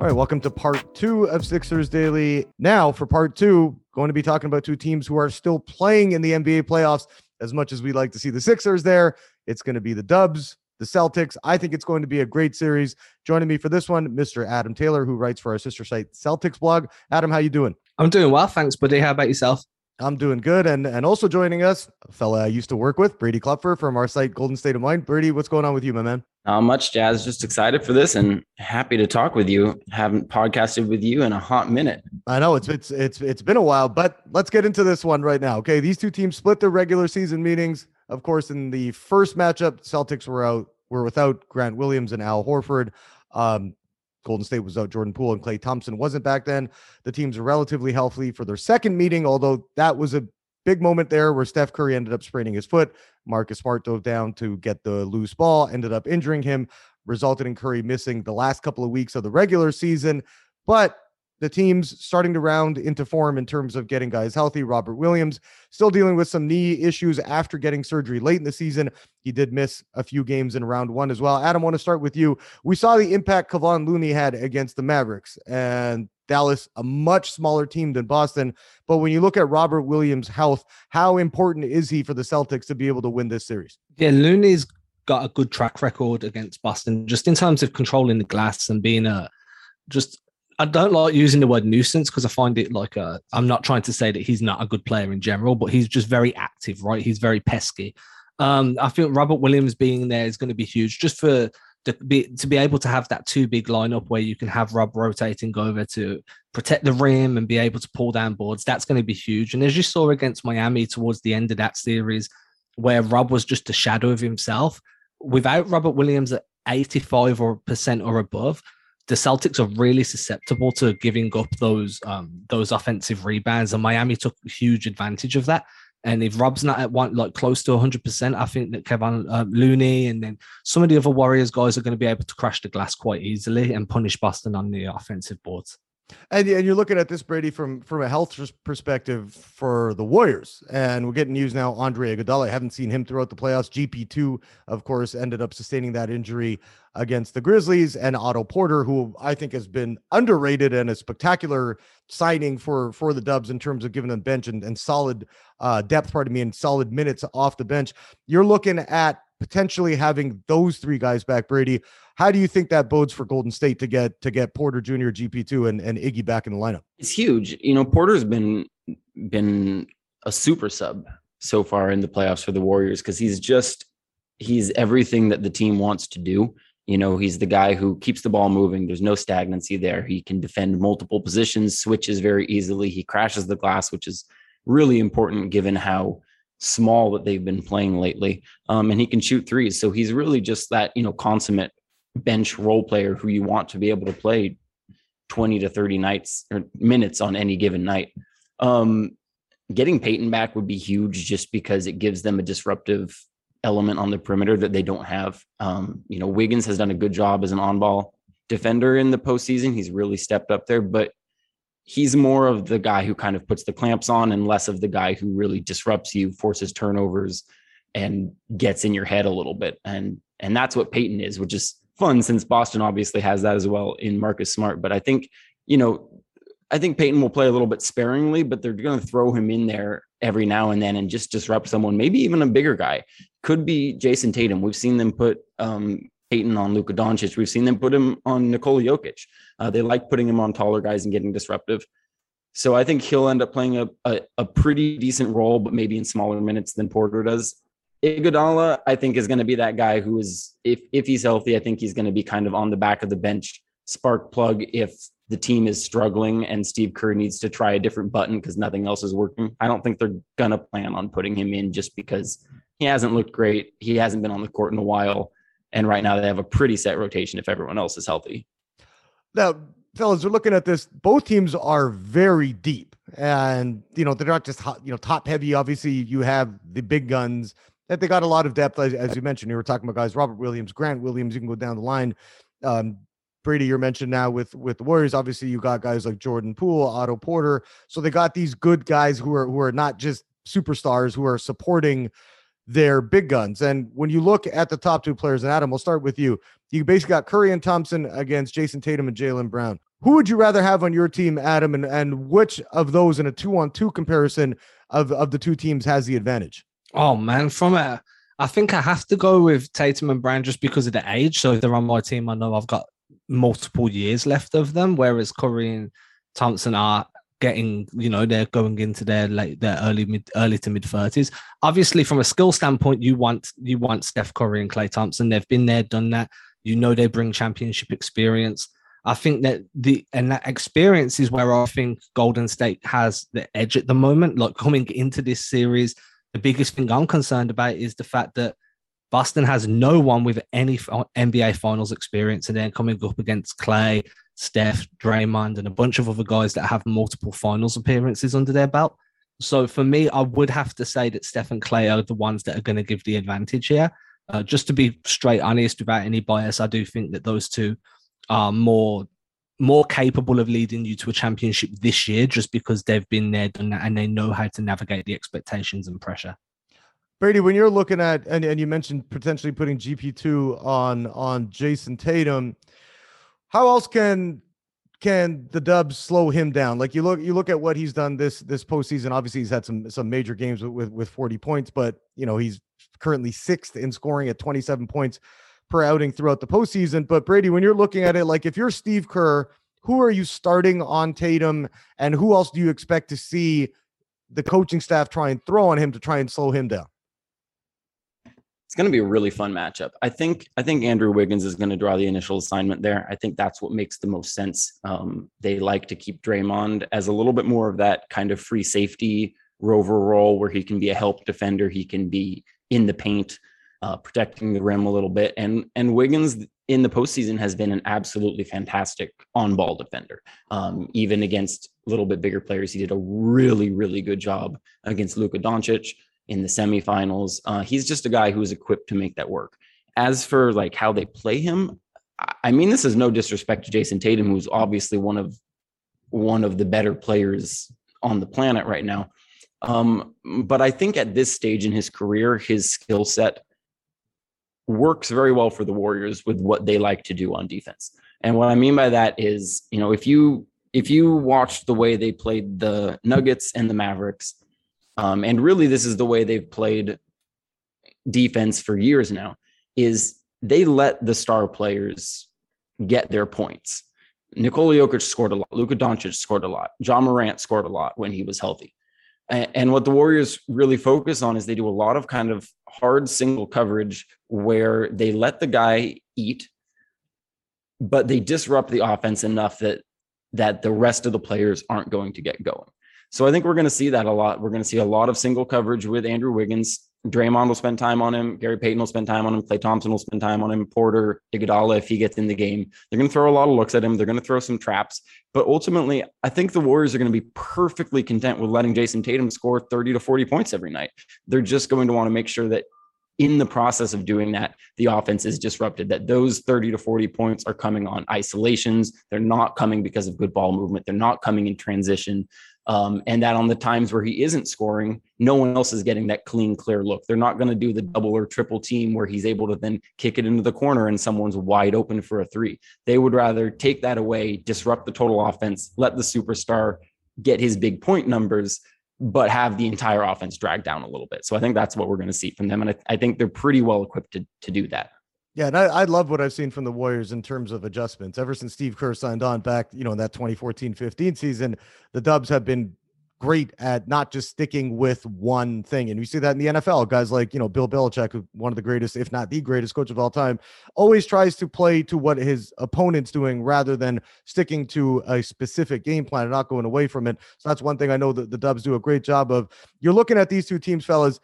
All right, welcome to part two of Sixers Daily. Now, for part two, going to be talking about two teams who are still playing in the NBA playoffs. As much as we like to see the Sixers there, it's going to be the Dubs, the Celtics. I think it's going to be a great series. Joining me for this one, Mr. Adam Taylor, who writes for our sister site Celtics blog. Adam, how you doing? I'm doing well, thanks, buddy. How about yourself? I'm doing good, and and also joining us, a fella I used to work with, Brady Klopfer from our site Golden State of Mind. Brady, what's going on with you, my man? Not much, Jazz. Just excited for this and happy to talk with you. Haven't podcasted with you in a hot minute. I know it's it's it's it's been a while, but let's get into this one right now. Okay, these two teams split their regular season meetings. Of course, in the first matchup, Celtics were out were without Grant Williams and Al Horford. Um, Golden State was out. Jordan Poole and Klay Thompson wasn't back then. The teams were relatively healthy for their second meeting, although that was a big moment there where Steph Curry ended up spraining his foot. Marcus Smart dove down to get the loose ball, ended up injuring him, resulted in Curry missing the last couple of weeks of the regular season. But the team's starting to round into form in terms of getting guys healthy. Robert Williams still dealing with some knee issues after getting surgery late in the season. He did miss a few games in round one as well. Adam, I want to start with you. We saw the impact Kevon Looney had against the Mavericks and Dallas, a much smaller team than Boston. But when you look at Robert Williams' health, how important is he for the Celtics to be able to win this series? Yeah, Looney's got a good track record against Boston, just in terms of controlling the glass and being a just. I don't like using the word nuisance because I find it like a. I'm not trying to say that he's not a good player in general, but he's just very active, right? He's very pesky. Um, I feel Robert Williams being there is going to be huge, just for to be to be able to have that two big lineup where you can have Rob rotating over to protect the rim and be able to pull down boards. That's going to be huge. And as you saw against Miami towards the end of that series, where Rob was just a shadow of himself, without Robert Williams at 85 or percent or above, the Celtics are really susceptible to giving up those um, those offensive rebounds, and Miami took huge advantage of that. And if Rob's not at one like close to 100, percent I think that Kevin uh, Looney and then some of the other Warriors guys are going to be able to crash the glass quite easily and punish Boston on the offensive boards. And, and you're looking at this, Brady, from from a health perspective for the Warriors. And we're getting news now. Andre Iguodala, I haven't seen him throughout the playoffs. GP2, of course, ended up sustaining that injury against the Grizzlies. And Otto Porter, who I think has been underrated and a spectacular signing for for the Dubs in terms of giving them bench and, and solid uh, depth, pardon me, and solid minutes off the bench. You're looking at potentially having those three guys back, Brady. How do you think that bodes for Golden State to get to get Porter Jr., GP2, and, and Iggy back in the lineup? It's huge. You know, Porter's been been a super sub so far in the playoffs for the Warriors because he's just he's everything that the team wants to do. You know, he's the guy who keeps the ball moving. There's no stagnancy there. He can defend multiple positions, switches very easily. He crashes the glass, which is really important given how small that they've been playing lately. Um, and he can shoot threes. So he's really just that, you know, consummate bench role player who you want to be able to play 20 to 30 nights or minutes on any given night. Um, getting Peyton back would be huge just because it gives them a disruptive element on the perimeter that they don't have. Um, you know, Wiggins has done a good job as an on ball defender in the postseason. He's really stepped up there, but he's more of the guy who kind of puts the clamps on and less of the guy who really disrupts you, forces turnovers, and gets in your head a little bit. And and that's what Payton is, which is fun since Boston obviously has that as well in Marcus Smart. But I think, you know, I think Payton will play a little bit sparingly, but they're going to throw him in there every now and then and just disrupt someone, maybe even a bigger guy. Could be Jayson Tatum. We've seen them put um, Payton on Luka Doncic. We've seen them put him on Nikola Jokic. Uh, they like putting him on taller guys and getting disruptive. So I think he'll end up playing a, a, a pretty decent role, but maybe in smaller minutes than Porter does. Iguodala, I think, is going to be that guy who is, if if he's healthy, I think he's going to be kind of on the back of the bench, spark plug if the team is struggling and Steve Kerr needs to try a different button because nothing else is working. I don't think they're gonna plan on putting him in just because he hasn't looked great. He hasn't been on the court in a while. And right now they have a pretty set rotation if everyone else is healthy. Now, fellas, we're looking at this. Both teams are very deep, and you know they're not just you know top heavy. Obviously, you have the big guns that they got a lot of depth, as, as you mentioned. You were talking about guys, Robert Williams, Grant Williams. You can go down the line. Um, Brady, you're mentioned now with with the Warriors. Obviously, you got guys like Jordan Poole, Otto Porter. So they got these good guys who are who are not just superstars who are supporting their big guns. And when you look at the top two players, and Adam, we'll start with you. You basically got Curry and Thompson against Jayson Tatum and Jaylen Brown. Who would you rather have on your team, Adam? And, and which of those in a two on two comparison of, of the two teams has the advantage? Oh, man. From a, I think I have to go with Tatum and Brown just because of the age. So if they're on my team, I know I've got multiple years left of them, whereas Curry and Thompson are getting, you know, they're going into their late their early mid early to mid thirties. Obviously, from a skill standpoint, you want you want Steph Curry and Klay Thompson. They've been there, done that. You know they bring championship experience. I think that the and that experience is where I think Golden State has the edge at the moment. Like coming into this series, the biggest thing I'm concerned about is the fact that Boston has no one with any NBA Finals experience, and then coming up against Klay, Steph, Draymond, and a bunch of other guys that have multiple finals appearances under their belt. So for me, I would have to say that Steph and Klay are the ones that are going to give the advantage here. Uh, just to be straight honest, without any bias, I do think that those two are more more capable of leading you to a championship this year, just because they've been there, done that, and they know how to navigate the expectations and pressure. Brady, when you're looking at and, and you mentioned potentially putting GP2 on on Jayson Tatum, how else can can the Dubs slow him down? Like you look you look at what he's done this this postseason. Obviously, he's had some some major games with with, with 40 points, but you know he's currently sixth in scoring at 27 points per outing throughout the postseason. But Brady, when you're looking at it, like if you're Steve Kerr, who are you starting on Tatum, and who else do you expect to see the coaching staff try and throw on him to try and slow him down? It's going to be a really fun matchup. I think I think Andrew Wiggins is going to draw the initial assignment there. I think that's what makes the most sense. Um, they like to keep Draymond as a little bit more of that kind of free safety rover role where he can be a help defender, he can be in the paint, uh, protecting the rim a little bit. And and Wiggins in the postseason has been an absolutely fantastic on ball defender. Um, even against a little bit bigger players, he did a really really good job against Luka Doncic in the semifinals. Uh, he's just a guy who's equipped to make that work. As for like how they play him, I mean, this is no disrespect to Jayson Tatum, who's obviously one of one of the better players on the planet right now. Um, but I think at this stage in his career, his skill set works very well for the Warriors with what they like to do on defense. And what I mean by that is, you know, if you if you watched the way they played the Nuggets and the Mavericks, um, and really this is the way they've played defense for years now is they let the star players get their points. Nikola Jokic scored a lot. Luka Doncic scored a lot. Ja Morant scored a lot when he was healthy. And what the Warriors really focus on is they do a lot of kind of hard single coverage where they let the guy eat, but they disrupt the offense enough that that the rest of the players aren't going to get going. So I think we're going to see that a lot. We're going to see a lot of single coverage with Andrew Wiggins. Draymond will spend time on him. Gary Payton will spend time on him. Klay Thompson will spend time on him. Porter, Iguodala, if he gets in the game, they're going to throw a lot of looks at him. They're going to throw some traps. But ultimately, I think the Warriors are going to be perfectly content with letting Jayson Tatum score 30 to 40 points every night. They're just going to want to make sure that in the process of doing that, the offense is disrupted, that those 30 to 40 points are coming on isolations. They're not coming because of good ball movement. They're not coming in transition. Um, and that on the times where he isn't scoring, no one else is getting that clean, clear look. They're not going to do the double or triple team where he's able to then kick it into the corner and someone's wide open for a three. They would rather take that away, disrupt the total offense, let the superstar get his big point numbers, but have the entire offense drag down a little bit. So I think that's what we're going to see from them. And I, I think they're pretty well equipped to, to do that. Yeah, and I, I love what I've seen from the Warriors in terms of adjustments. Ever since Steve Kerr signed on back, you know, in that 2014-15 season, the Dubs have been great at not just sticking with one thing. And you see that in the NFL. Guys like, you know, Bill Belichick, one of the greatest, if not the greatest coach of all time, always tries to play to what his opponent's doing rather than sticking to a specific game plan and not going away from it. So that's one thing I know that the Dubs do a great job of. You're looking at these two teams, fellas.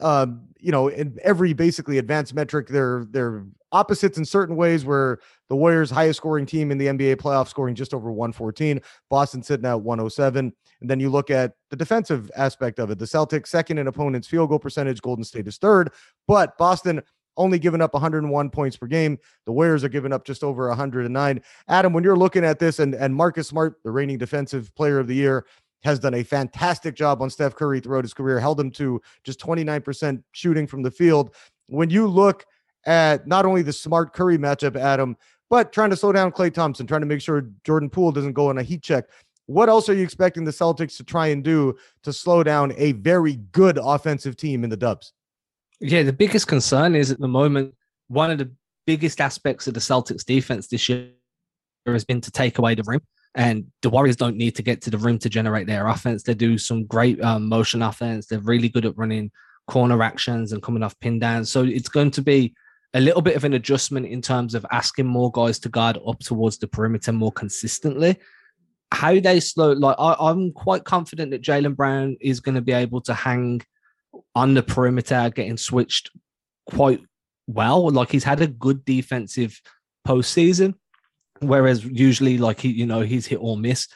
Um, you know, in every basically advanced metric, they're they're opposites in certain ways where the Warriors highest scoring team in the NBA playoff scoring just over 114, Boston sitting at 107. And then you look at the defensive aspect of it. The Celtics second in opponents field goal percentage, Golden State is third, but Boston only giving up 101 points per game. The Warriors are giving up just over 109. Adam, when you're looking at this and and Marcus Smart, the reigning defensive player of the year, has done a fantastic job on Steph Curry throughout his career, held him to just 29% shooting from the field. When you look at not only the smart Curry matchup, Adam, but trying to slow down Klay Thompson, trying to make sure Jordan Poole doesn't go on a heat check. What else are you expecting the Celtics to try and do to slow down a very good offensive team in the Dubs? Yeah, the biggest concern is at the moment, one of the biggest aspects of the Celtics defense this year has been to take away the rim. And the Warriors don't need to get to the rim to generate their offense. They do some great um, motion offense. They're really good at running corner actions and coming off pin downs. So it's going to be a little bit of an adjustment in terms of asking more guys to guard up towards the perimeter more consistently how they slow like I, am quite confident that Jaylen Brown is going to be able to hang on the perimeter, getting switched quite well. Like he's had a good defensive postseason, whereas usually like he, you know, he's hit or miss.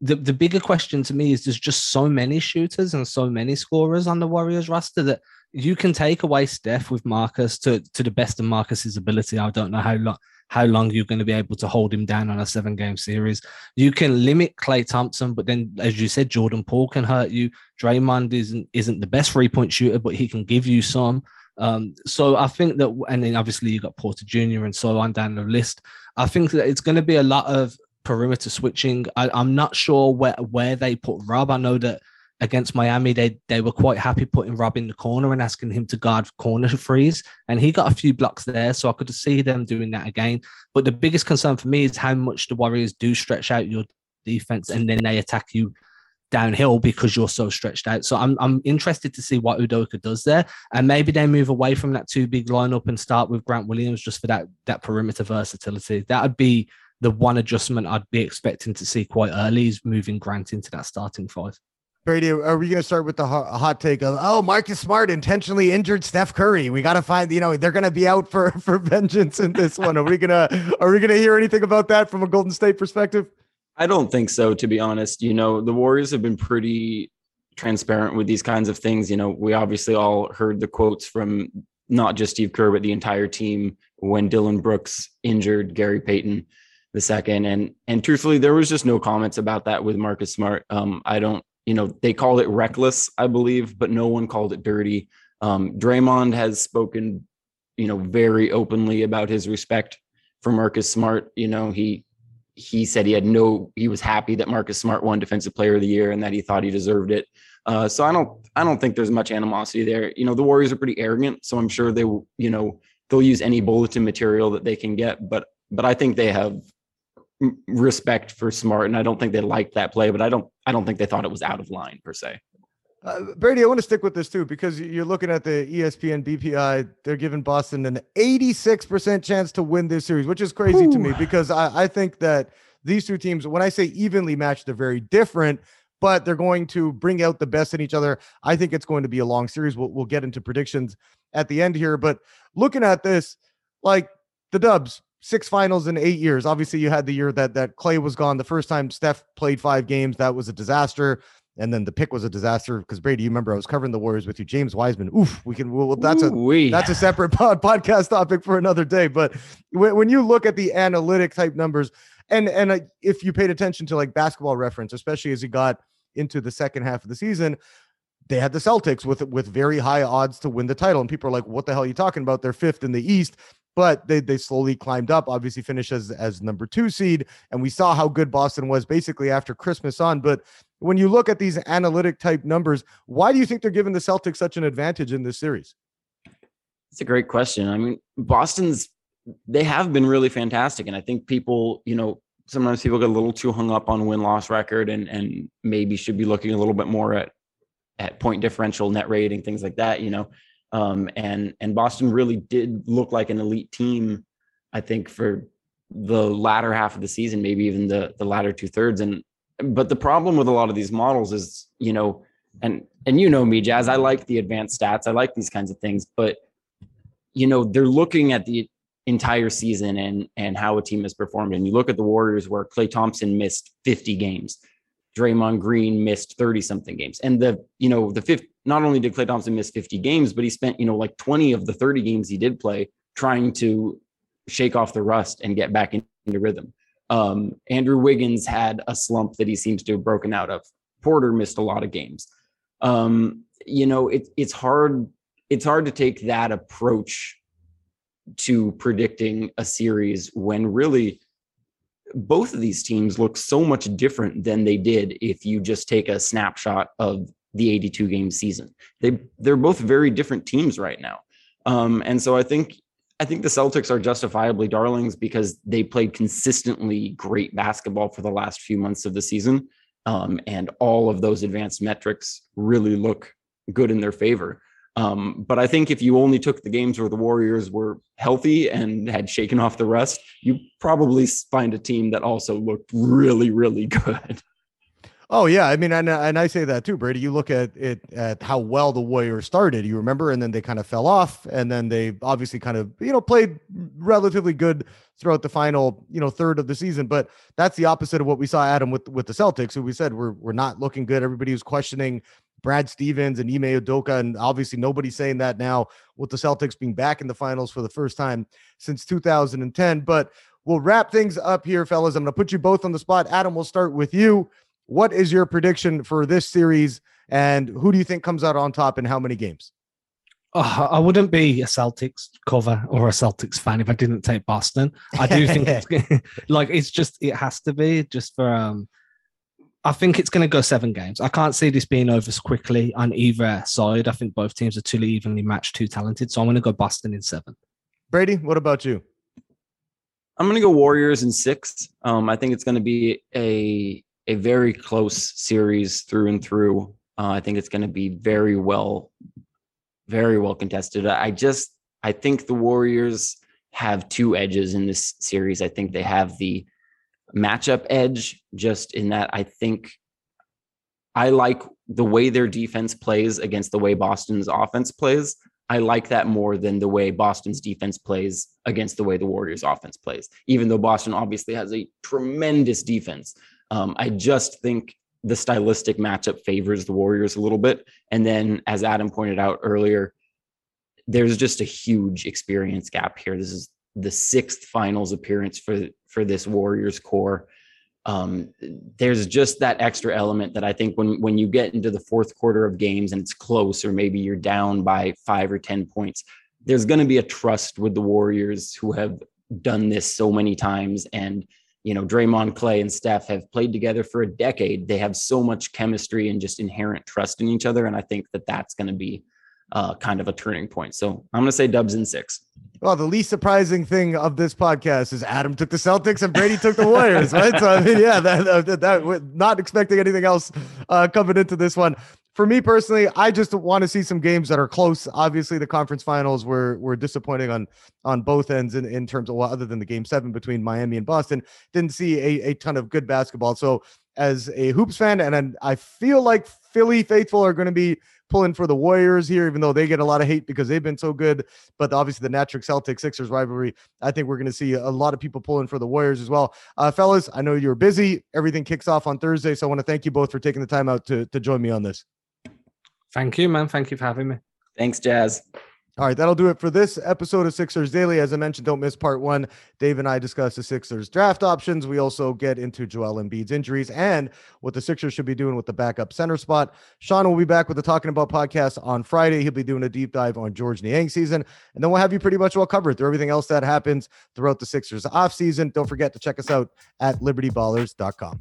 The the bigger question to me is there's just so many shooters and so many scorers on the Warriors roster that you can take away Steph with Marcus to to the best of Marcus's ability. I don't know how long how long you're going to be able to hold him down on a seven game series. You can limit Klay Thompson, but then, as you said, Jordan Poole can hurt you. Draymond isn't isn't the best three point shooter, but he can give you some. Um, so I think that, and then obviously you got Porter Jr. and so on down the list. I think that it's going to be a lot of perimeter switching. I, I'm not sure where where they put Rob. I know that against Miami, they they were quite happy putting Rob in the corner and asking him to guard corner threes, and he got a few blocks there. So I could see them doing that again. But the biggest concern for me is how much the Warriors do stretch out your defense, and then they attack you downhill because you're so stretched out. So I'm I'm interested to see what Udoka does there, and maybe they move away from that two big lineup and start with Grant Williams just for that that perimeter versatility. That would be the one adjustment I'd be expecting to see quite early is moving Grant into that starting five. Brady, are we going to start with the hot take of oh Marcus Smart intentionally injured Steph Curry? We got to find you know they're going to be out for for vengeance in this one. Are we gonna are we gonna hear anything about that from a Golden State perspective? I don't think so, to be honest. You know, the Warriors have been pretty transparent with these kinds of things. You know, we obviously all heard the quotes from not just Steve Kerr but the entire team when Dillon Brooks injured Gary Payton the second, and and truthfully, there was just no comments about that with Marcus Smart. Um, I don't you know, they called it reckless, I believe, but no one called it dirty. Um, Draymond has spoken, you know, very openly about his respect for Marcus Smart. You know, he he said he had no, he was happy that Marcus Smart won Defensive Player of the Year and that he thought he deserved it. Uh, so I don't, I don't think there's much animosity there. You know, the Warriors are pretty arrogant, so I'm sure they will, you know, they'll use any bulletin material that they can get. But, but I think they have respect for Smart, and I don't think they liked that play, but I don't I don't think they thought it was out of line per se. Uh, Brady, I want to stick with this too because you're looking at the ESPN BPI. They're giving Boston an 86% chance to win this series, which is crazy Ooh. to me because I, I think that these two teams, when I say evenly matched, they're very different, but they're going to bring out the best in each other. I think it's going to be a long series. We'll, we'll get into predictions at the end here, but looking at this, like the Dubs, six finals in eight years. Obviously, you had the year that that Klay was gone. The first time Steph played five games, that was a disaster. And then the pick was a disaster because Brady, you remember I was covering the Warriors with you, James Wiseman. Oof, we can. Well, that's Ooh-wee. a that's a separate pod, podcast topic for another day. But when, when you look at the analytic type numbers, and and uh, if you paid attention to like basketball reference, especially as you got into the second half of the season, they had the Celtics with with very high odds to win the title, and people are like, "What the hell are you talking about? They're fifth in the East." but they they slowly climbed up. Obviously, finished as as number two seed, and we saw how good Boston was basically after Christmas on. But when you look at these analytic type numbers, why do you think they're giving the Celtics such an advantage in this series? It's a great question. I mean, Boston's they have been really fantastic, and I think people, you know, sometimes people get a little too hung up on win loss record and and maybe should be looking a little bit more at at point differential, net rating, things like that. You know, um, and and Boston really did look like an elite team. I think for the latter half of the season, maybe even the the latter two thirds. And but the problem with a lot of these models is, you know, and and you know me, Jazz. I like the advanced stats. I like these kinds of things, but you know, they're looking at the entire season and and how a team has performed. And you look at the Warriors where Klay Thompson missed 50 games, Draymond Green missed 30 something games. And the, you know, the fifth not only did Klay Thompson miss 50 games, but he spent, you know, like 20 of the 30 games he did play trying to shake off the rust and get back into rhythm. Um, Andrew Wiggins had a slump that he seems to have broken out of. Porter missed a lot of games. Um, you know, it, it's hard. It's hard to take that approach to predicting a series when really both of these teams look so much different than they did if you just take a snapshot of the 82 game season. They they're both very different teams right now. Um, and so I think I think the Celtics are justifiably darlings because they played consistently great basketball for the last few months of the season. Um, and all of those advanced metrics really look good in their favor. Um, but I think if you only took the games where the Warriors were healthy and had shaken off the rust, you probably find a team that also looked really, really good. Oh yeah, I mean, and uh, and I say that too, Brady. You look at it at how well the Warriors started. You remember, and then they kind of fell off, and then they obviously kind of you know played relatively good throughout the final you know third of the season. But that's the opposite of what we saw Adam with with the Celtics, who we said we're we're not looking good. Everybody was questioning Brad Stevens and Ime Udoka, and obviously nobody's saying that now with the Celtics being back in the finals for the first time since 2010. But we'll wrap things up here, fellas. I'm going to put you both on the spot. Adam, we'll start with you. What is your prediction for this series, and who do you think comes out on top in how many games? Oh, I wouldn't be a Celtics cover or a Celtics fan if I didn't take Boston. I do think it's like it's just it has to be just for um I think it's going to go seven games. I can't see this being over so quickly on either side. I think both teams are too evenly matched, too talented. So I'm going to go Boston in seven. Brady, what about you? I'm going to go Warriors in six. Um, I think it's going to be a a very close series through and through. Uh, I think it's going to be very well, very well contested. I just I think the Warriors have two edges in this series. I think they have the matchup edge, just in that I think I like the way their defense plays against the way Boston's offense plays. I like that more than the way Boston's defense plays against the way the Warriors offense plays, even though Boston obviously has a tremendous defense. Um, I just think the stylistic matchup favors the Warriors a little bit. And then, as Adam pointed out earlier, there's just a huge experience gap here. This is the sixth finals appearance for for this Warriors core. Um, there's just that extra element that I think when when you get into the fourth quarter of games and it's close, or maybe you're down by five or ten points, there's going to be a trust with the Warriors who have done this so many times. And you know, Draymond, Klay and Steph have played together for a decade. They have so much chemistry and just inherent trust in each other, and I think that that's going to be uh, kind of a turning point. So I'm going to say Dubs in six. Well, the least surprising thing of this podcast is Adam took the Celtics and Brady took the Warriors, right? So I mean, yeah, that, that, that not expecting anything else uh, coming into this one. For me personally, I just want to see some games that are close. Obviously, the conference finals were were disappointing on on both ends in, in terms of well, other than the game seven between Miami and Boston, didn't see a, a ton of good basketball. So as a hoops fan, and I feel like Philly faithful are going to be pulling for the Warriors here, even though they get a lot of hate because they've been so good. But obviously, the Natrick Celtics Sixers rivalry, I think we're going to see a lot of people pulling for the Warriors as well. Uh, fellas, I know you're busy. Everything kicks off on Thursday. So I want to thank you both for taking the time out to, to join me on this. Thank you, man. Thank you for having me. Thanks, Jazz. All right, that'll do it for this episode of Sixers Daily. As I mentioned, don't miss part one. Dave and I discuss the Sixers draft options. We also get into Joel Embiid's injuries and what the Sixers should be doing with the backup center spot. Sean will be back with the Talking About podcast on Friday. He'll be doing a deep dive on Georges Niang season, and then we'll have you pretty much well covered through everything else that happens throughout the Sixers off season. Don't forget to check us out at libertyballers.com.